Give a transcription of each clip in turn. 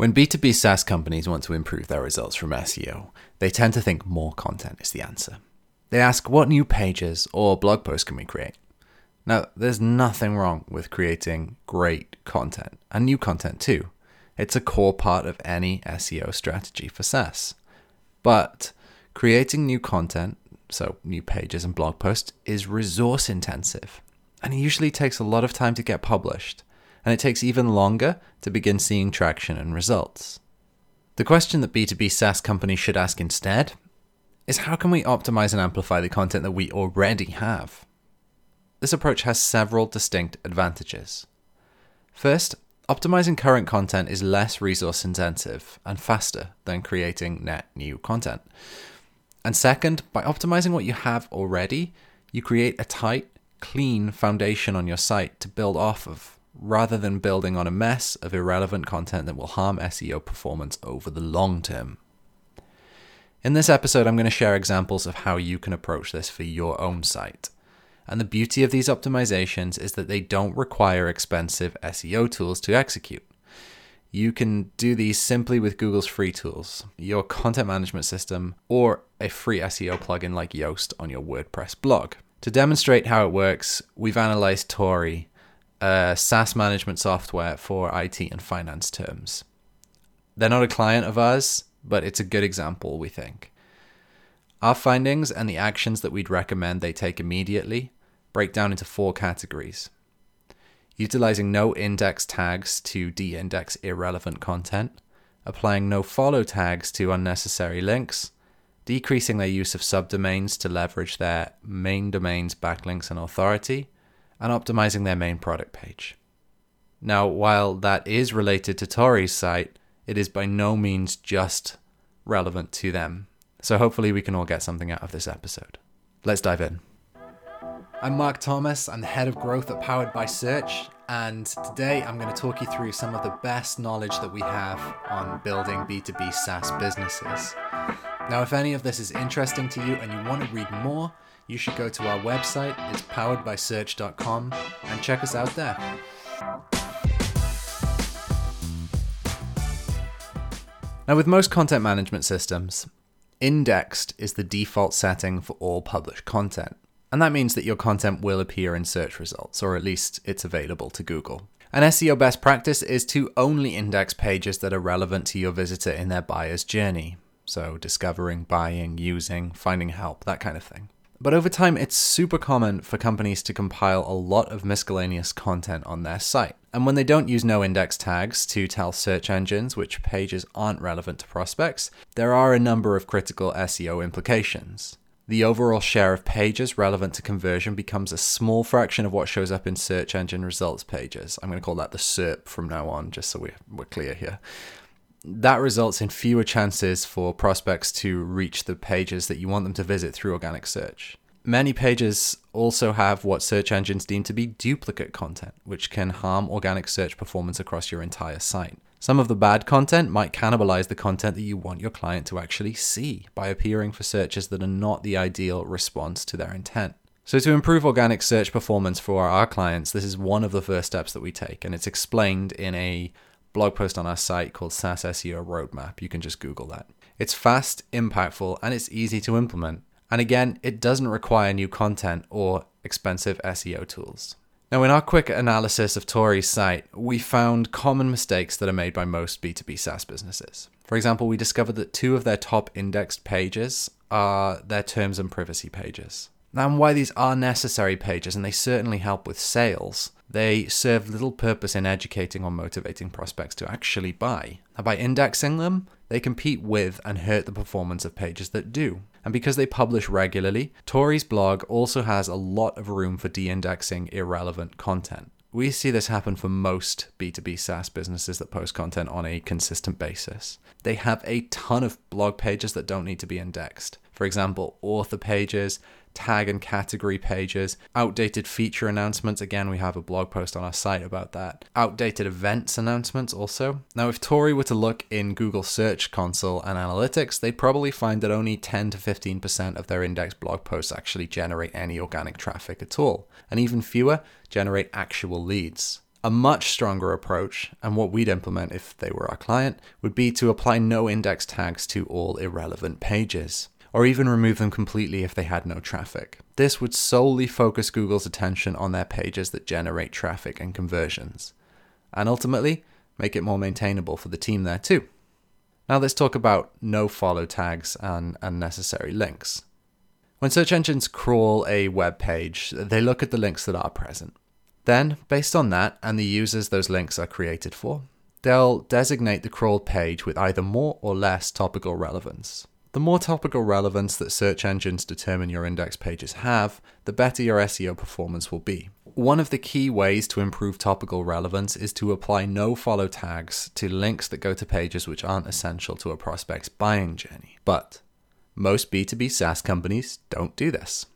When B2B SaaS companies want to improve their results from SEO, they tend to think more content is the answer. They ask, what new pages or blog posts can we create? Now, there's nothing wrong with creating great content and new content too. It's a core part of any SEO strategy for SaaS. But creating new content, so new pages and blog posts, is resource intensive and it usually takes a lot of time to get published and it takes even longer to begin seeing traction and results. The question that B2B SaaS companies should ask instead is how can we optimize and amplify the content that we already have? This approach has several distinct advantages. First, optimizing current content is less resource intensive and faster than creating net new content. And second, by optimizing what you have already, you create a tight, clean foundation on your site to build off of rather than building on a mess of irrelevant content that will harm SEO performance over the long term. In this episode, I'm going to share examples of how you can approach this for your own site. And the beauty of these optimizations is that they don't require expensive SEO tools to execute. You can do these simply with Google's free tools, your content management system, or a free SEO plugin like Yoast on your WordPress blog. To demonstrate how it works, we've analyzed Torii, a SaaS management software for IT and finance terms. They're not a client of ours, but it's a good example, we think. Our findings and the actions that we'd recommend they take immediately break down into four categories. Utilizing no index tags to de index irrelevant content, applying no follow tags to unnecessary links, decreasing their use of subdomains to leverage their main domain's backlinks and authority, and optimizing their main product page. Now, while that is related to Torii's site, it is by no means just relevant to them. So hopefully we can all get something out of this episode. Let's dive in. I'm Marc Thomas, I'm the head of growth at Powered by Search, and today I'm going to talk you through some of the best knowledge that we have on building B2B SaaS businesses. Now, if any of this is interesting to you and you want to read more, you should go to our website, it's poweredbysearch.com, and check us out there. Now, with most content management systems, indexed is the default setting for all published content. And that means that your content will appear in search results, or at least it's available to Google. An SEO best practice is to only index pages that are relevant to your visitor in their buyer's journey. So, discovering, buying, using, finding help, that kind of thing. But over time, it's super common for companies to compile a lot of miscellaneous content on their site. And when they don't use no index tags to tell search engines which pages aren't relevant to prospects, there are a number of critical SEO implications. The overall share of pages relevant to conversion becomes a small fraction of what shows up in search engine results pages. I'm going to call that the SERP from now on, just so we're clear here that results in fewer chances for prospects to reach the pages that you want them to visit through organic search. Many pages also have what search engines deem to be duplicate content, which can harm organic search performance across your entire site. Some of the bad content might cannibalize the content that you want your client to actually see by appearing for searches that are not the ideal response to their intent. So, to improve organic search performance for our clients, this is one of the first steps that we take, and it's explained in a blog post on our site called SaaS SEO Roadmap. You can just Google that. It's fast, impactful, and it's easy to implement. And again, it doesn't require new content or expensive SEO tools. Now, in our quick analysis of Torii's site, we found common mistakes that are made by most B2B SaaS businesses. For example, we discovered that two of their top indexed pages are their terms and privacy pages. And why these are necessary pages, and they certainly help with sales, they serve little purpose in educating or motivating prospects to actually buy. Now, by indexing them, they compete with and hurt the performance of pages that do. And because they publish regularly, Torii's blog also has a lot of room for de indexing irrelevant content. We see this happen for most B2B SaaS businesses that post content on a consistent basis. They have a ton of blog pages that don't need to be indexed. For example, author pages, tag and category pages, outdated feature announcements. Again, we have a blog post on our site about that. Outdated events announcements also. Now, if Torii were to look in Google Search Console and Analytics, they'd probably find that only 10 to 15% of their index blog posts actually generate any organic traffic at all, and even fewer generate actual leads. A much stronger approach, and what we'd implement if they were our client, would be to apply no index tags to all irrelevant pages, or even remove them completely if they had no traffic. This would solely focus Google's attention on their pages that generate traffic and conversions, and ultimately make it more maintainable for the team there too. Now let's talk about no follow tags and unnecessary links. When search engines crawl a web page, they look at the links that are present. Then, based on that and the users those links are created for, they'll designate the crawled page with either more or less topical relevance. The more topical relevance that search engines determine your index pages have, the better your SEO performance will be. One of the key ways to improve topical relevance is to apply no follow tags to links that go to pages which aren't essential to a prospect's buying journey. But most B2B SaaS companies don't do this.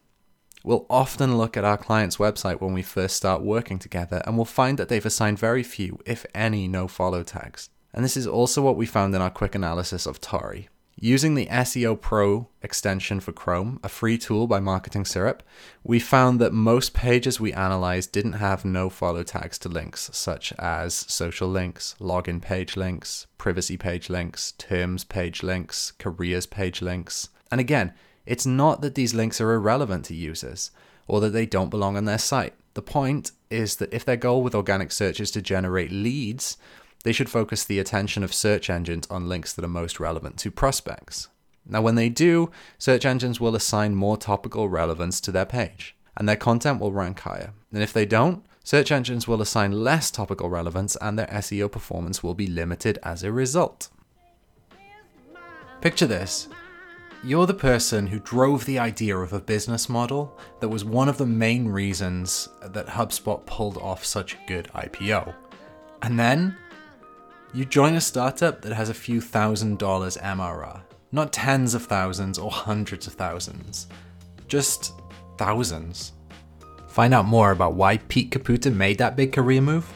We'll often look at our client's website when we first start working together and we'll find that they've assigned very few, if any, no follow tags. And this is also what we found in our quick analysis of Torii. Using the SEO Pro extension for Chrome, a free tool by Marketing Syrup, we found that most pages we analyzed didn't have no follow tags to links, such as social links, login page links, privacy page links, terms page links, careers page links. And again, it's not that these links are irrelevant to users or that they don't belong on their site. The point is that if their goal with organic search is to generate leads, they should focus the attention of search engines on links that are most relevant to prospects. Now, when they do, search engines will assign more topical relevance to their page, and their content will rank higher. And if they don't, search engines will assign less topical relevance, and their SEO performance will be limited as a result. Picture this you're the person who drove the idea of a business model that was one of the main reasons that HubSpot pulled off such a good IPO. And then you join a startup that has a few thousand dollars MRR, not tens of thousands or hundreds of thousands, just thousands. Find out more about why Pete Caputa made that big career move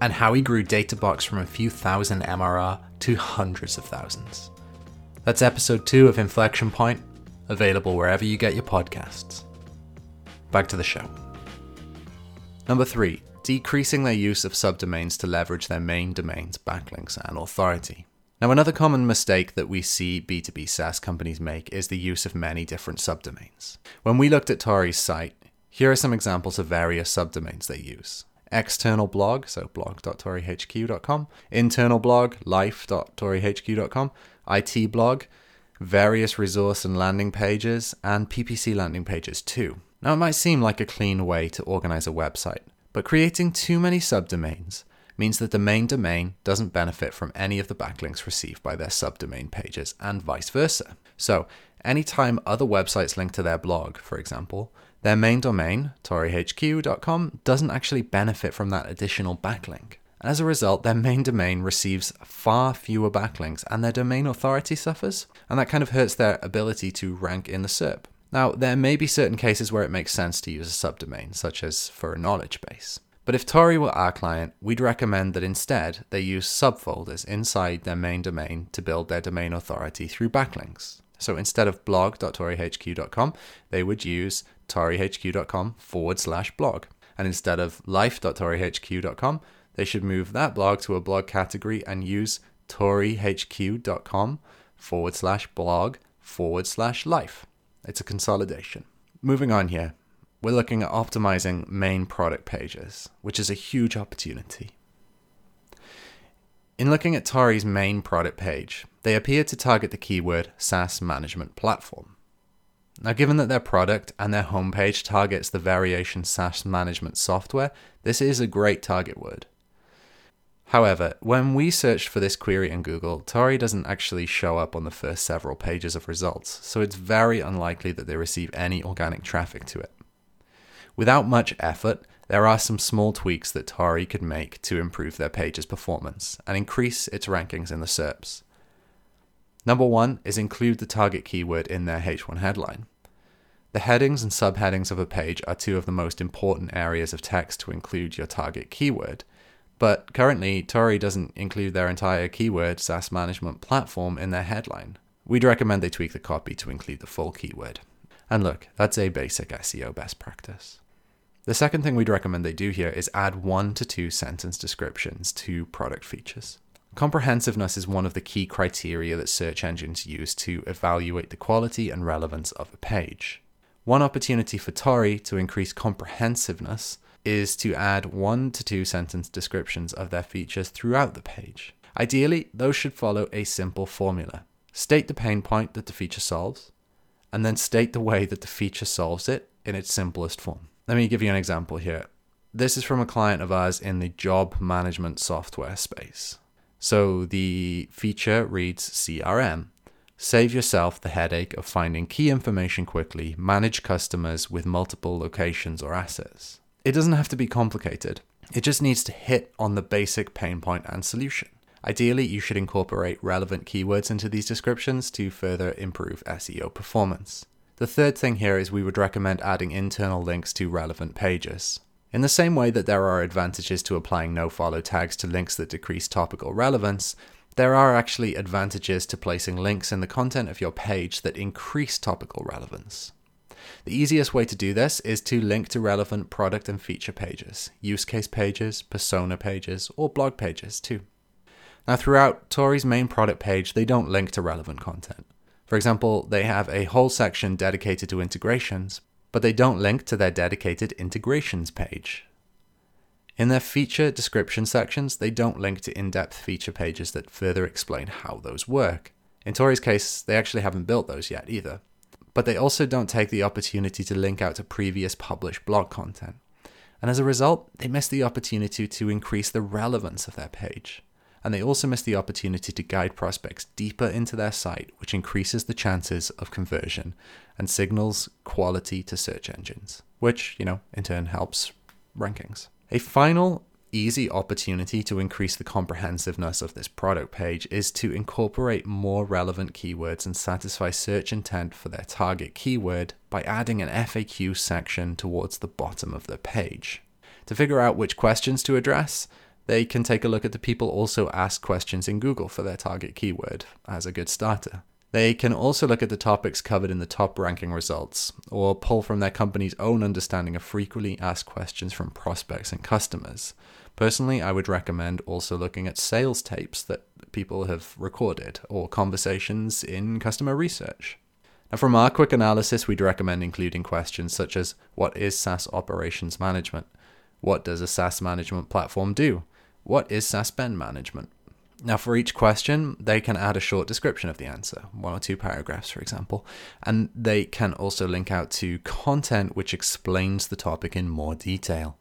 and how he grew Databox from a few thousand MRR to hundreds of thousands. That's episode 2 of Inflection Point, available wherever you get your podcasts. Back to the show. Number 3. Decreasing their use of subdomains to leverage their main domain's backlinks and authority. Now, another common mistake that we see B2B SaaS companies make is the use of many different subdomains. When we looked at Torii's site, here are some examples of various subdomains they use external blog, so blog.toriihq.com, internal blog, life.toriihq.com, IT blog, various resource and landing pages, and PPC landing pages too. Now, it might seem like a clean way to organize a website, but creating too many subdomains means that the main domain doesn't benefit from any of the backlinks received by their subdomain pages, and vice versa. So, anytime other websites link to their blog, for example, their main domain, toriihq.com, doesn't actually benefit from that additional backlink. As a result, their main domain receives far fewer backlinks and their domain authority suffers, and that kind of hurts their ability to rank in the SERP. Now, there may be certain cases where it makes sense to use a subdomain, such as for a knowledge base. But if Torii were our client, we'd recommend that instead they use subfolders inside their main domain to build their domain authority through backlinks. So instead of blog.toriihq.com, they would use toriihq.com forward slash blog. And instead of life.toriihq.com, they should move that blog to a blog category and use toriihq.com forward slash blog forward slash life. It's a consolidation. Moving on here, we're looking at optimizing main product pages, which is a huge opportunity. In looking at Torii's main product page, they appear to target the keyword SaaS management platform. Now, given that their product and their homepage targets the variation SaaS management software, this is a great target word. However, when we searched for this query in Google, Torii doesn't actually show up on the first several pages of results, so it's very unlikely that they receive any organic traffic to it. Without much effort, there are some small tweaks that Torii could make to improve their page's performance and increase its rankings in the SERPs. Number one is include the target keyword in their H1 headline. The headings and subheadings of a page are two of the most important areas of text to include your target keyword, but currently, Torii doesn't include their entire keyword SaaS management platform in their headline. We'd recommend they tweak the copy to include the full keyword. And look, that's a basic SEO best practice. The second thing we'd recommend they do here is add one to two sentence descriptions to product features. Comprehensiveness is one of the key criteria that search engines use to evaluate the quality and relevance of a page. One opportunity for Torii to increase comprehensiveness is to add one to two sentence descriptions of their features throughout the page. Ideally, those should follow a simple formula. State the pain point that the feature solves, and then state the way that the feature solves it in its simplest form. Let me give you an example here. This is from a client of ours in the job management software space. So the feature reads CRM. Save yourself the headache of finding key information quickly, manage customers with multiple locations or assets. It doesn't have to be complicated, it just needs to hit on the basic pain point and solution. Ideally, you should incorporate relevant keywords into these descriptions to further improve SEO performance. The third thing here is we would recommend adding internal links to relevant pages. In the same way that there are advantages to applying nofollow tags to links that decrease topical relevance, there are actually advantages to placing links in the content of your page that increase topical relevance. The easiest way to do this is to link to relevant product and feature pages, use case pages, persona pages, or blog pages too. Now, throughout Torii's main product page, they don't link to relevant content. For example, they have a whole section dedicated to integrations, but they don't link to their dedicated integrations page. In their feature description sections, they don't link to in depth feature pages that further explain how those work. In Torii's case, they actually haven't built those yet either. But they also don't take the opportunity to link out to previous published blog content. And as a result, they miss the opportunity to increase the relevance of their page and they also miss the opportunity to guide prospects deeper into their site, which increases the chances of conversion and signals quality to search engines, which, you know, in turn helps rankings. A final easy opportunity to increase the comprehensiveness of this product page is to incorporate more relevant keywords and satisfy search intent for their target keyword by adding an FAQ section towards the bottom of the page. To figure out which questions to address, they can take a look at the people also ask questions in Google for their target keyword as a good starter. They can also look at the topics covered in the top ranking results, or pull from their company's own understanding of frequently asked questions from prospects and customers. Personally, I would recommend also looking at sales tapes that people have recorded, or conversations in customer research. Now, from our quick analysis, we'd recommend including questions such as What is SaaS operations management? What does a SaaS management platform do? What is SaaS spend management? Now, for each question, they can add a short description of the answer, one or two paragraphs, for example, and they can also link out to content which explains the topic in more detail.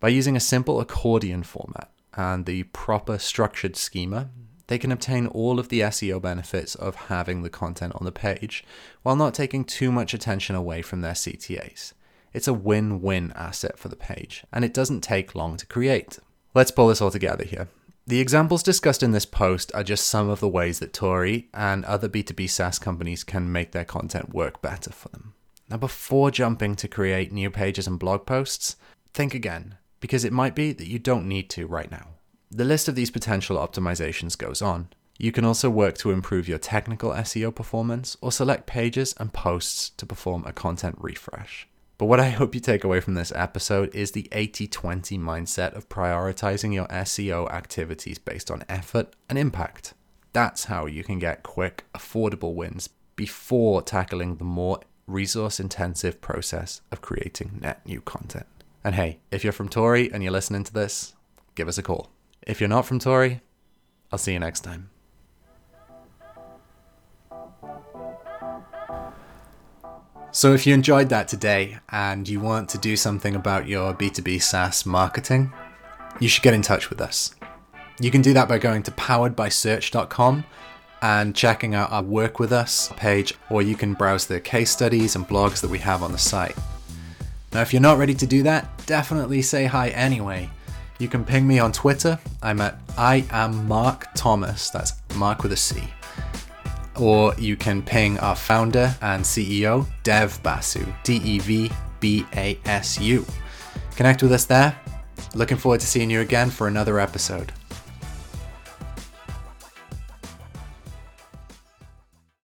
By using a simple accordion format and the proper structured schema, they can obtain all of the SEO benefits of having the content on the page while not taking too much attention away from their CTAs. It's a win win asset for the page, and it doesn't take long to create. Let's pull this all together here. The examples discussed in this post are just some of the ways that Torii and other B2B SaaS companies can make their content work better for them. Now, before jumping to create new pages and blog posts, think again, because it might be that you don't need to right now. The list of these potential optimizations goes on. You can also work to improve your technical SEO performance or select pages and posts to perform a content refresh. But what I hope you take away from this episode is the 80 20 mindset of prioritizing your SEO activities based on effort and impact. That's how you can get quick, affordable wins before tackling the more resource intensive process of creating net new content. And hey, if you're from Torii and you're listening to this, give us a call. If you're not from Torii, I'll see you next time. So, if you enjoyed that today and you want to do something about your B2B SaaS marketing, you should get in touch with us. You can do that by going to poweredbysearch.com and checking out our Work With Us page, or you can browse the case studies and blogs that we have on the site. Now, if you're not ready to do that, definitely say hi anyway. You can ping me on Twitter. I'm at I am Marc Thomas. That's Marc with a C or you can ping our founder and CEO, Dev Basu, D E V B A S U. Connect with us there. Looking forward to seeing you again for another episode.